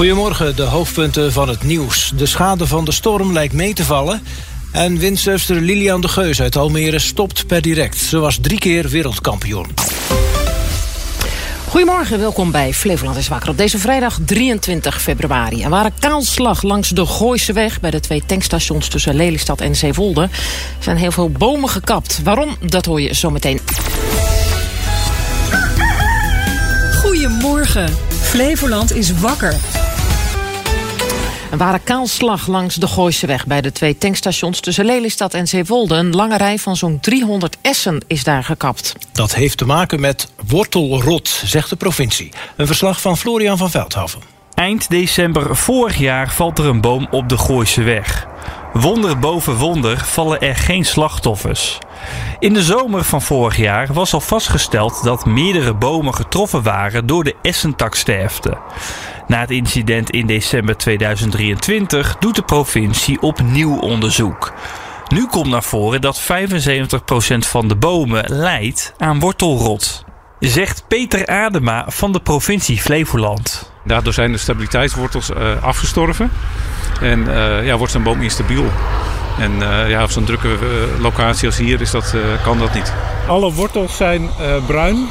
Goedemorgen, de hoofdpunten van het nieuws. De schade van de storm lijkt mee te vallen. En windsurfster Lilian de Geus uit Almere stopt per direct. Ze was drie keer wereldkampioen. Goedemorgen, welkom bij Flevoland is Wakker op deze vrijdag 23 februari. Er waren kaalslag langs de Gooise weg bij de twee tankstations tussen Lelystad en Zeewolde. Er zijn heel veel bomen gekapt. Waarom? Dat hoor je zometeen. Goedemorgen, Flevoland is wakker. Een ware kaalslag langs de Gooiseweg bij de twee tankstations tussen Lelystad en Zeewolde. Een lange rij van zo'n 300 essen is daar gekapt. Dat heeft te maken met wortelrot, zegt de provincie. Een verslag van Florian van Veldhoven. Eind december vorig jaar valt er een boom op de Gooise weg. Wonder boven wonder vallen er geen slachtoffers. In de zomer van vorig jaar was al vastgesteld dat meerdere bomen getroffen waren door de essentaksterfte. Na het incident in december 2023 doet de provincie opnieuw onderzoek. Nu komt naar voren dat 75% van de bomen lijdt aan wortelrot. Zegt Peter Adema van de provincie Flevoland. Daardoor zijn de stabiliteitswortels uh, afgestorven. En uh, ja, wordt zo'n boom instabiel. En uh, ja, op zo'n drukke locatie als hier is dat, kan dat niet. Alle wortels zijn bruin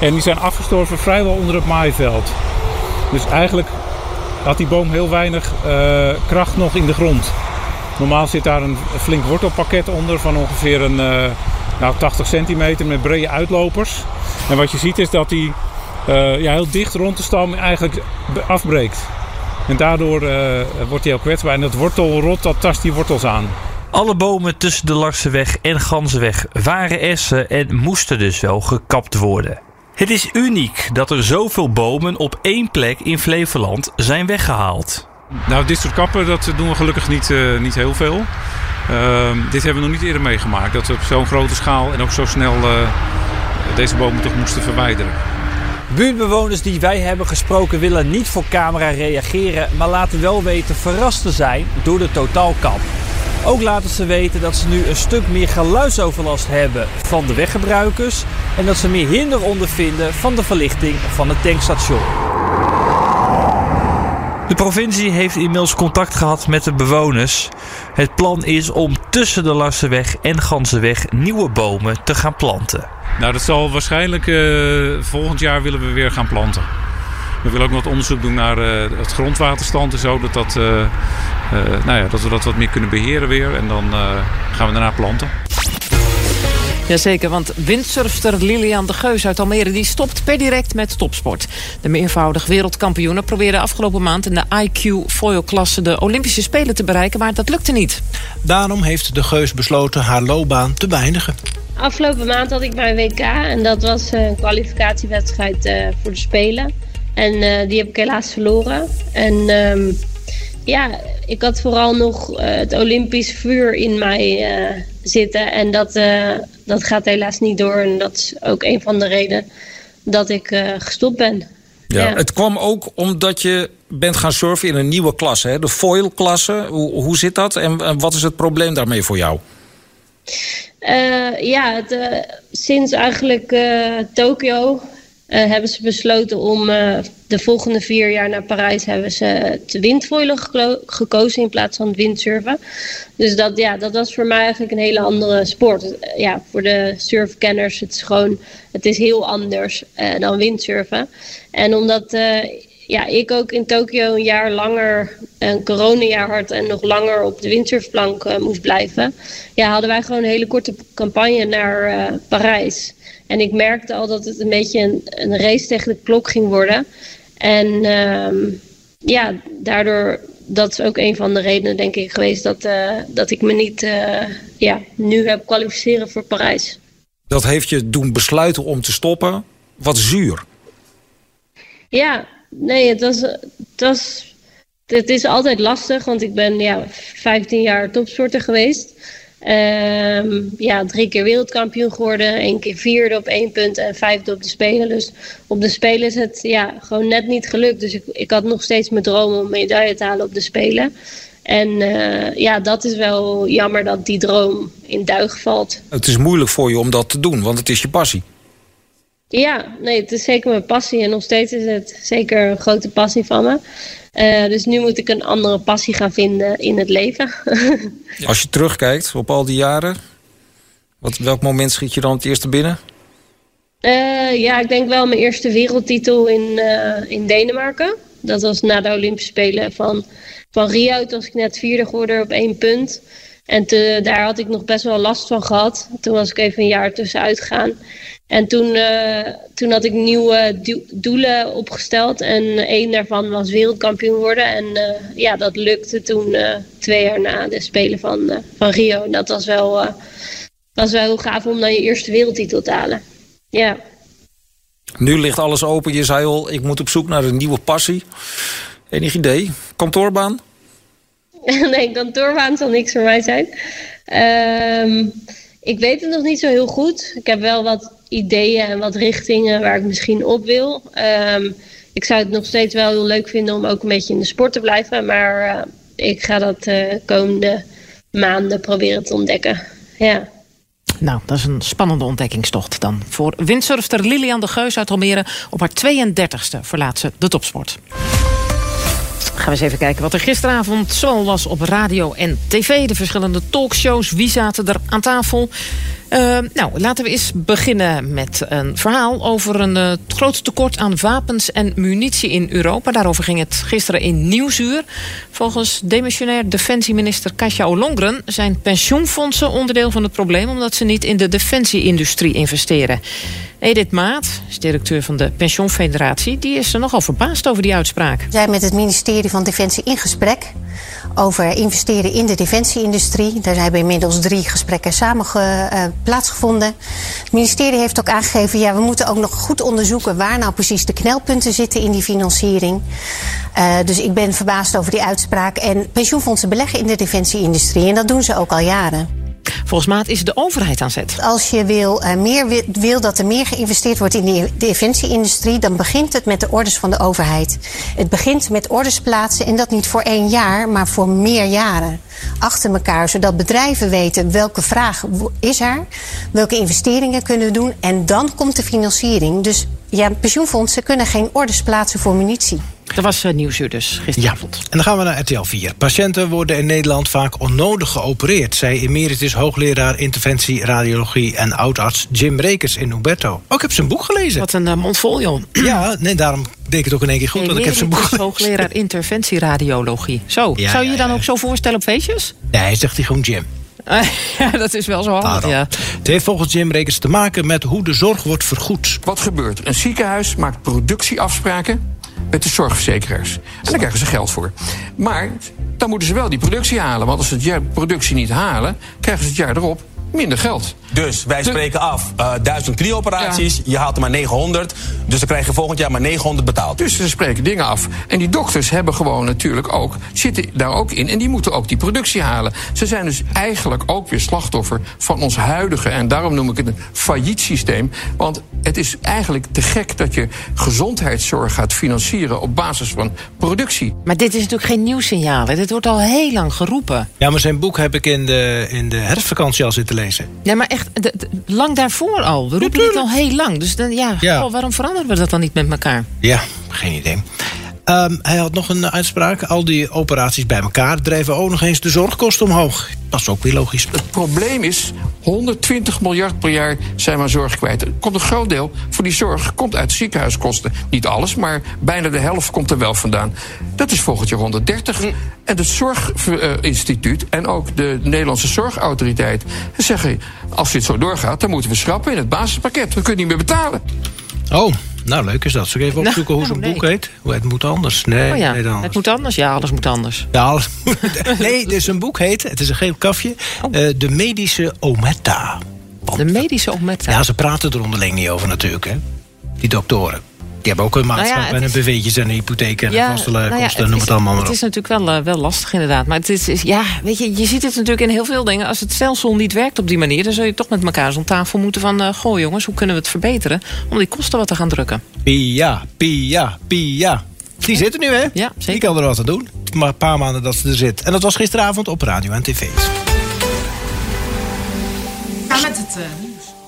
en die zijn afgestorven vrijwel onder het maaiveld. Dus eigenlijk had die boom heel weinig kracht nog in de grond. Normaal zit daar een flink wortelpakket onder van ongeveer een nou, 80 centimeter met brede uitlopers. En wat je ziet is dat die uh, ja, heel dicht rond de stam eigenlijk afbreekt. En daardoor wordt hij heel kwetsbaar. En dat wortelrot dat tast die wortels aan. Alle bomen tussen de Larseweg en Ganzenweg waren essen en moesten dus wel gekapt worden. Het is uniek dat er zoveel bomen op één plek in Flevoland zijn weggehaald. Nou, dit soort kappen dat doen we gelukkig niet, uh, niet heel veel. Uh, dit hebben we nog niet eerder meegemaakt. Dat we op zo'n grote schaal en ook zo snel uh, deze bomen toch moesten verwijderen. Buurtbewoners die wij hebben gesproken willen niet voor camera reageren, maar laten wel weten verrast te zijn door de totaalkap. Ook laten ze weten dat ze nu een stuk meer geluidsoverlast hebben van de weggebruikers en dat ze meer hinder ondervinden van de verlichting van het tankstation. De provincie heeft inmiddels contact gehad met de bewoners. Het plan is om tussen de Larseweg en Ganzenweg nieuwe bomen te gaan planten. Nou, dat zal waarschijnlijk uh, volgend jaar willen we weer gaan planten. We willen ook wat onderzoek doen naar uh, het grondwaterstand en zo. Dat, dat, uh, nou ja, dat we dat wat meer kunnen beheren weer. En dan gaan we daarna planten. Jazeker, want windsurfster Lilian de Geus uit Almere... die stopt per direct met topsport. De meervoudig wereldkampioene probeerde afgelopen maand... in de IQ-foil-klasse de Olympische Spelen te bereiken... maar dat lukte niet. Daarom heeft de Geus besloten haar loopbaan te beëindigen. Afgelopen maand had ik mijn WK en dat was een kwalificatiewedstrijd voor de Spelen. En uh, die heb ik helaas verloren. En um, ja, ik had vooral nog uh, het Olympisch vuur in mij uh, zitten. En dat, dat gaat helaas niet door. En dat is ook een van de redenen dat ik gestopt ben. Ja, ja, Het kwam ook omdat je bent gaan surfen in een nieuwe klasse, hè? de foil-klasse. Hoe, hoe zit dat en, en wat is het probleem daarmee voor jou? ja, het, sinds eigenlijk Tokio hebben ze besloten om uh, de volgende vier jaar naar Parijs hebben ze te windfoilen geko gekozen in plaats van windsurfen. Dus dat, ja, dat was voor mij eigenlijk een hele andere sport. Ja, voor de surfkenners, het is gewoon, het is heel anders dan windsurfen. En omdat ja, ik ook in Tokio een jaar langer een coronajaar had en nog langer op de windsurfplank moest blijven, ja, hadden wij gewoon een hele korte campagne naar Parijs. En ik merkte al dat het een beetje een, een race tegen de klok ging worden. En um, ja, daardoor, dat is ook een van de redenen denk ik geweest dat, uh, dat ik me niet uh, ja, nu heb kwalificeren voor Parijs. Dat heeft je doen besluiten om te stoppen. Wat zuur. Ja, nee, het was, het was het is altijd lastig, want ik ben ja, 15 jaar topsporter geweest. Um, ja, drie keer wereldkampioen geworden. één keer vierde op één punt en vijfde op de Spelen. Dus op de Spelen is het ja, gewoon net niet gelukt. Dus ik, ik had nog steeds mijn droom om medaille te halen op de Spelen. En uh, ja, dat is wel jammer dat die droom in duigen valt. Het is moeilijk voor je om dat te doen, want het is je passie. Ja, nee, het is zeker mijn passie en nog steeds is het zeker een grote passie van me. Uh, dus nu moet ik een andere passie gaan vinden in het leven. Als je terugkijkt op al die jaren, wat, welk moment schiet je dan het eerste binnen? Uh, ja, ik denk wel mijn eerste wereldtitel in, uh, in Denemarken. Dat was na de Olympische Spelen van, van Rio. Toen was ik net vierde geworden op één punt. En te, daar had ik nog best wel last van gehad. Toen was ik even een jaar tussenuit gegaan. En toen, uh, toen had ik nieuwe doelen opgesteld. En één daarvan was wereldkampioen worden. En uh, ja, dat lukte toen uh, twee jaar na de Spelen van, van Rio. Dat was wel, was wel heel gaaf om dan je eerste wereldtitel te halen. Ja. Nu ligt alles open. Je zei al, ik moet op zoek naar een nieuwe passie. Enig idee? Kantoorbaan? nee, kantoorbaan zal niks voor mij zijn. Uh, ik weet het nog niet zo heel goed. Ik heb wel wat ideeën en wat richtingen waar ik misschien op wil. Um, ik zou het nog steeds wel heel leuk vinden om ook een beetje in de sport te blijven. Maar uh, ik ga dat de uh, komende maanden proberen te ontdekken. Ja. Nou, dat is een spannende ontdekkingstocht dan. Voor windsurfster Lilian de Geus uit Almere. Op haar 32e verlaat ze de topsport. Gaan we eens even kijken wat er gisteravond zo was op radio en tv. De verschillende talkshows. Wie zaten er aan tafel? Uh, nou, laten we eens beginnen met een verhaal over een uh, groot tekort aan wapens en munitie in Europa. Daarover ging het gisteren in Nieuwsuur. Volgens demissionair defensieminister Katja Ollongren zijn pensioenfondsen onderdeel van het probleem omdat ze niet in de defensieindustrie investeren. Edith Maat, directeur van de Pensioenfederatie, die is er nogal verbaasd over die uitspraak. We zijn met het ministerie van Defensie in gesprek over investeren in de defensieindustrie. Daar hebben inmiddels drie gesprekken samen ge, uh, plaatsgevonden. Het ministerie heeft ook aangegeven, ja, we moeten ook nog goed onderzoeken waar nou precies de knelpunten zitten in die financiering. Uh, dus ik ben verbaasd over die uitspraak. En pensioenfondsen beleggen in de defensieindustrie en dat doen ze ook al jaren. Volgens Maat is de overheid aan zet. Als je wil, uh, meer wil dat er meer geïnvesteerd wordt in de defensieindustrie, dan begint het met de orders van de overheid. Het begint met orders plaatsen en dat niet voor één jaar, maar voor meer jaren. Achter elkaar, zodat bedrijven weten welke vraag is er, welke investeringen kunnen we doen en dan komt de financiering. Dus ja, pensioenfondsen kunnen geen orders plaatsen voor munitie. Dat was uh, Nieuwsuur dus gisteravond. Ja. En dan gaan we naar RTL 4. Patiënten worden in Nederland vaak onnodig geopereerd... zei emeritus hoogleraar interventie, radiologie en oudarts Jim Rekers in Huberto. Ook heb zijn boek gelezen. Wat een uh, mond vol, joh. Ja, nee, daarom deed ik het ook in één keer goed. want ik heb zijn boek gelezen. hoogleraar interventie, radiologie. Zo, ja, zou je je dan ook zo voorstellen op feestjes? Nee, zegt hij gewoon Jim. ja, dat is wel zo handig, ja. Het heeft volgens Jim Rekers te maken met hoe de zorg wordt vergoed. Wat gebeurt? Een ziekenhuis maakt productieafspraken met de zorgverzekeraars. En daar krijgen ze geld voor. Maar dan moeten ze wel die productie halen. Want als ze de productie niet halen, krijgen ze het jaar erop minder geld. Dus wij spreken af uh, 1000 knieoperaties, ja. je haalt er maar 900. Dus dan krijg je volgend jaar maar 900 betaald. Dus ze spreken dingen af. En die dokters hebben gewoon natuurlijk ook, zitten daar ook in. En die moeten ook die productie halen. Ze zijn dus eigenlijk ook weer slachtoffer van ons huidige, en daarom noem ik het een failliet systeem. Want het is eigenlijk te gek dat je gezondheidszorg gaat financieren op basis van productie. Maar dit is natuurlijk geen nieuw signaal. Dit wordt al heel lang geroepen. Ja, maar zijn boek heb ik in de, in de herfstvakantie al zitten lezen. Ja, maar echt de, de, lang daarvoor al. We roepen dit al heel lang. Dus dan, ja, ja. Waarom veranderen we dat dan niet met elkaar? Ja, geen idee. Um, hij had nog een uitspraak. Al die operaties bij elkaar drijven ook nog eens de zorgkosten omhoog. Dat is ook weer logisch. Het probleem is, 120 miljard per jaar zijn we aan zorg kwijt. Er komt een groot deel voor die zorg komt uit ziekenhuiskosten. Niet alles, maar bijna de helft komt er wel vandaan. Dat is volgend jaar 130. Mm. En het Zorginstituut en ook de Nederlandse Zorgautoriteit zeggen... als dit zo doorgaat, dan moeten we schrappen in het basispakket. We kunnen niet meer betalen. Oh, nou leuk is dat. Zal ik even opzoeken nou, hoe zo'n nee. boek heet? Hoe het moet anders. Nee, oh ja, nee anders. Het moet anders? Ja, alles moet anders. Ja, alles Nee, dus een boek heet, het is een geel kafje... Oh. Uh, de medische ometta. De medische ometta? Ja, ze praten er onderling niet over natuurlijk, hè. Die doktoren. Die hebben ook een maatschappij nou ja, en een BV'tjes en een hypotheek en ja, nou ja, kosten het noem het allemaal maar Het is natuurlijk wel, uh, wel lastig inderdaad. Maar het is, is, ja, weet je, je ziet het natuurlijk in heel veel dingen. Als het stelsel niet werkt op die manier... dan zul je toch met elkaar zo'n tafel moeten van... Uh, goh jongens, hoe kunnen we het verbeteren? Om die kosten wat te gaan drukken. Pia, pia, pia. Die zitten nu, hè? Ja, zeker. Die kan er wat aan doen. Maar een paar maanden dat ze er zit. En dat was gisteravond op radio en tv.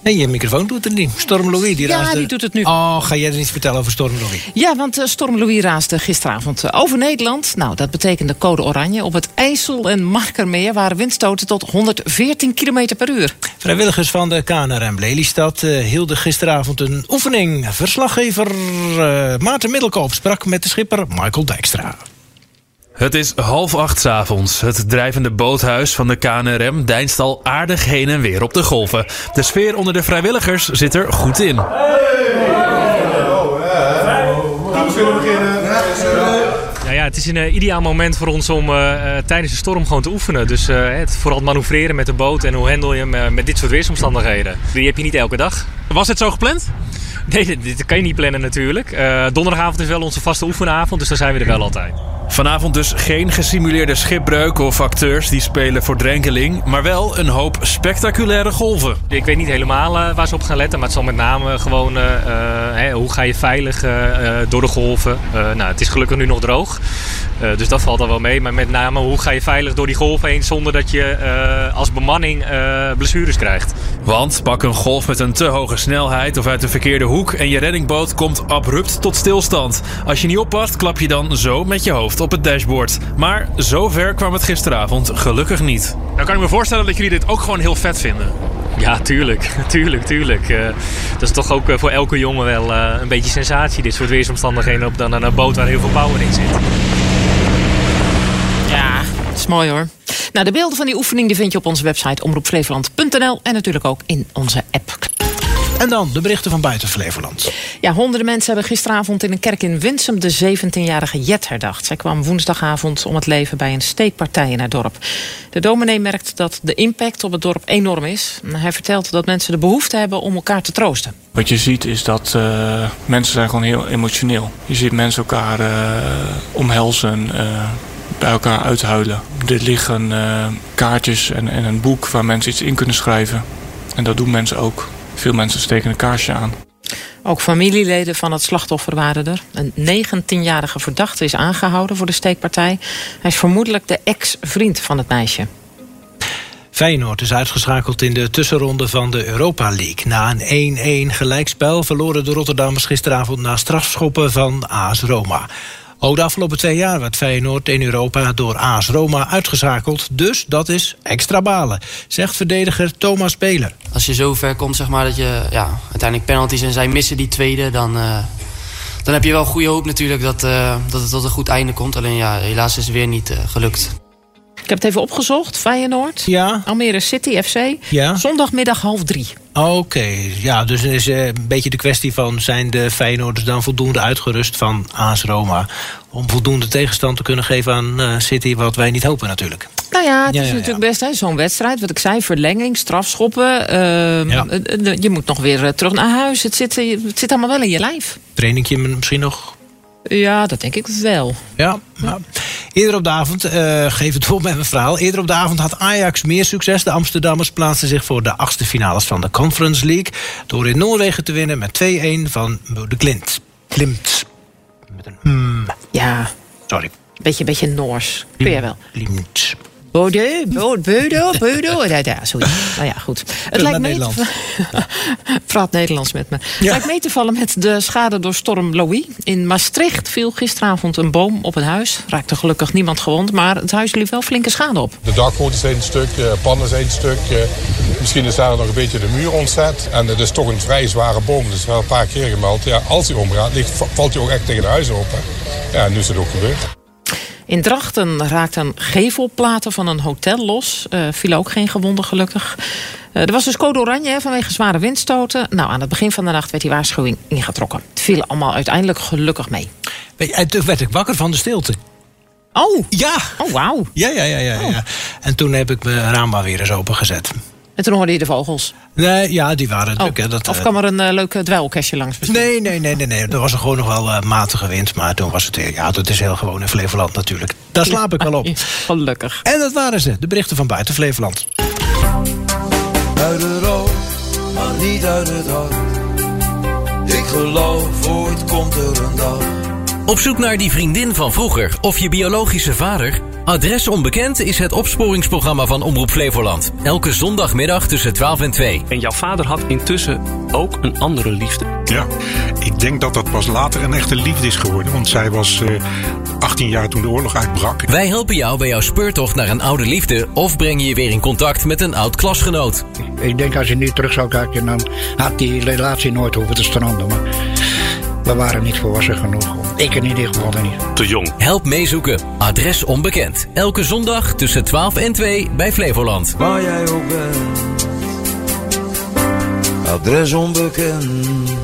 Nee, je microfoon doet het niet. Storm Louis, die Ja, raasde- die doet het nu. Oh, ga jij er iets vertellen over Storm Louis? Ja, want eh, Storm Louis raasde gisteravond eh, over Nederland. Nou, dat betekende code oranje. Op het IJssel en Markermeer waren windstoten tot 114 km per uur. Vrijwilligers van de KNRM Lelystad eh, hielden gisteravond een oefening. Verslaggever Maarten Middelkoop sprak met de schipper Michael Dijkstra. Het is half acht 's avonds. Het drijvende boothuis van de KNRM deinst al aardig heen en weer op de golven. De sfeer onder de vrijwilligers zit er goed in. Nou ja, het is een eh, ideaal moment voor ons om eh, eh, tijdens de storm gewoon te oefenen. Dus eh, het, vooral manoeuvreren met de boot en hoe handel je hem met dit soort weersomstandigheden. Die heb je niet elke dag. Was het zo gepland? Nee, dit, dit kan je niet plannen natuurlijk. Eh, donderdagavond is wel onze vaste oefenavond, dus dan zijn we er wel altijd. Vanavond dus geen gesimuleerde schipbreuk of acteurs die spelen voor drenkeling, maar wel een hoop spectaculaire golven. Ik weet niet helemaal eh, waar ze op gaan letten, maar het zal met name gewoon eh, eh, hè, hoe ga je veilig door de golven. Nou, het is gelukkig nu nog droog, dus dat valt al wel mee. Maar met name hoe ga je veilig door die golven heen zonder dat je als bemanning blessures krijgt. Want pak een golf met een te hoge snelheid of uit de verkeerde hoek en je reddingboot komt abrupt tot stilstand. Als je niet oppast, klap je dan zo met je hoofd op het dashboard. Maar zover kwam het gisteravond gelukkig niet. Nou kan ik me voorstellen dat jullie dit ook gewoon heel vet vinden. Ja, tuurlijk, tuurlijk, tuurlijk. Eh, dat is toch ook eh, voor elke jongen wel eh, een beetje sensatie, dit soort weersomstandigheden op dan een boot waar heel veel power in zit. Ja, dat is mooi hoor. Nou, de beelden van die oefening die vind je op onze website omroepflevoland.nl en natuurlijk ook in onze app. En dan de berichten van buiten Flevoland. Ja, honderden mensen hebben gisteravond in een kerk in Winsum de 17-jarige Jet herdacht. Zij kwam woensdagavond om het leven bij een steekpartij in haar dorp. De dominee merkt dat de impact op het dorp enorm is. Hij vertelt dat mensen de behoefte hebben om elkaar te troosten. Wat je ziet is dat eh, mensen zijn gewoon heel emotioneel. Je ziet mensen elkaar eh, omhelzen, eh, bij elkaar uithuilen. Er liggen eh, kaartjes en, en een boek waar mensen iets in kunnen schrijven. En dat doen mensen ook. Veel mensen steken een kaarsje aan. Ook familieleden van het slachtoffer waren er. Een 19-jarige verdachte is aangehouden voor de steekpartij. Hij is vermoedelijk de ex-vriend van het meisje. Feyenoord is uitgeschakeld in de tussenronde van de Europa League. Na een 1-1 gelijkspel verloren de Rotterdammers gisteravond na strafschoppen van AS Roma. Ook de afgelopen twee jaar werd Feyenoord in Europa door AS Roma uitgeschakeld. Dus dat is extra balen, zegt verdediger Thomas Beler. Als je zo ver komt, zeg maar, dat je ja, uiteindelijk penalties en zij missen die tweede, dan, eh, dan heb je wel goede hoop natuurlijk dat, eh, dat het tot een goed einde komt. Alleen ja, helaas is het weer niet eh, gelukt. Ik heb het even opgezocht. Feyenoord, ja. Almere City FC. Ja. Zondagmiddag half drie. Oké, ja, dus het is een beetje de kwestie van... zijn de Feyenoorders dan voldoende uitgerust van AS Roma... om voldoende tegenstand te kunnen geven aan eh, City... wat wij niet hopen natuurlijk. Nou ja, het is ja, natuurlijk best hè, zo'n wedstrijd. Wat ik zei, verlenging, strafschoppen. ehm, eh, eh, Je moet nog weer eh, terug naar huis. Het zit, het zit allemaal wel in je lijf. Trainingje misschien nog? Ja, dat denk ik wel. Ja, ja. Eerder op de avond, eh, geef het vol met mijn verhaal. Eerder op de avond had Ajax meer succes. De Amsterdammers plaatsten zich voor de achtste finales van de Conference League... door in Noorwegen te winnen met 2-1 van de Klint. Klimt. Met een mm. Ja. Sorry. Beetje, beetje Noors. Kun je wel. Klimt. Bode, beudo, beudo. Ja, ja, sorry. Nou ja, goed. Het lijkt mee te- Nederland. Praat Nederlands met me. Het lijkt mee te vallen met de schade door storm Louis. In Maastricht viel gisteravond een boom op een huis. Raakte gelukkig niemand gewond, maar het huis liep wel flinke schade op. De dakgoten zijn een stuk, eh, pannen zijn een stuk. eh, Misschien is daar nog een beetje de muur ontzet. En het is toch een vrij zware boom, dus wel een paar keer gemeld. Ja, als hij omgaat, ligt, valt hij ook echt tegen de huis op. Hè. Ja, nu is het ook gebeurd. In Drachten raakten gevelplaten van een hotel los. Eh viel ook geen gewonden, gelukkig. Eh, er was dus code oranje hè, vanwege zware windstoten. Nou, aan het begin van de nacht werd die waarschuwing ingetrokken. Het viel allemaal uiteindelijk gelukkig mee. En toen werd ik wakker van de stilte. Oh! Ja! Oh, wauw! Ja, ja, ja, ja, ja. En toen heb ik mijn raam maar weer eens opengezet. En toen hoorde je de vogels. Nee, ja, die waren Oh. Hè, dat, of eh, kwam er een eh, leuk eh, dweilkestje langs? misschien? Nee, nee, nee, nee, nee. Er was er gewoon nog wel matige wind. Maar toen was het, ja, dat is heel gewoon in Flevoland natuurlijk. Daar slaap ik wel op. Gelukkig. En dat waren ze, de berichten van buiten Flevoland. Uit het rood, maar niet uit het hart. Ik geloof ooit komt er een dag. Op zoek naar die vriendin van vroeger of je biologische vader? Adres Onbekend is het opsporingsprogramma van Omroep Flevoland. Elke zondagmiddag tussen 12 en 2. En jouw vader had intussen ook een andere liefde. Ja, ik denk dat dat pas later een echte liefde is geworden. Want zij was eh 18 jaar toen de oorlog uitbrak. Wij helpen jou bij jouw speurtocht naar een oude liefde of brengen je weer in contact met een oud klasgenoot. Ik denk als je nu terug zou kijken, dan had die relatie nooit hoeven te stranden. Maar we waren niet volwassen genoeg. Ik in ieder geval niet. Te jong. Help meezoeken. Adres onbekend. Elke zondag tussen 12 en 2 bij Flevoland. Waar jij ook bent, adres onbekend.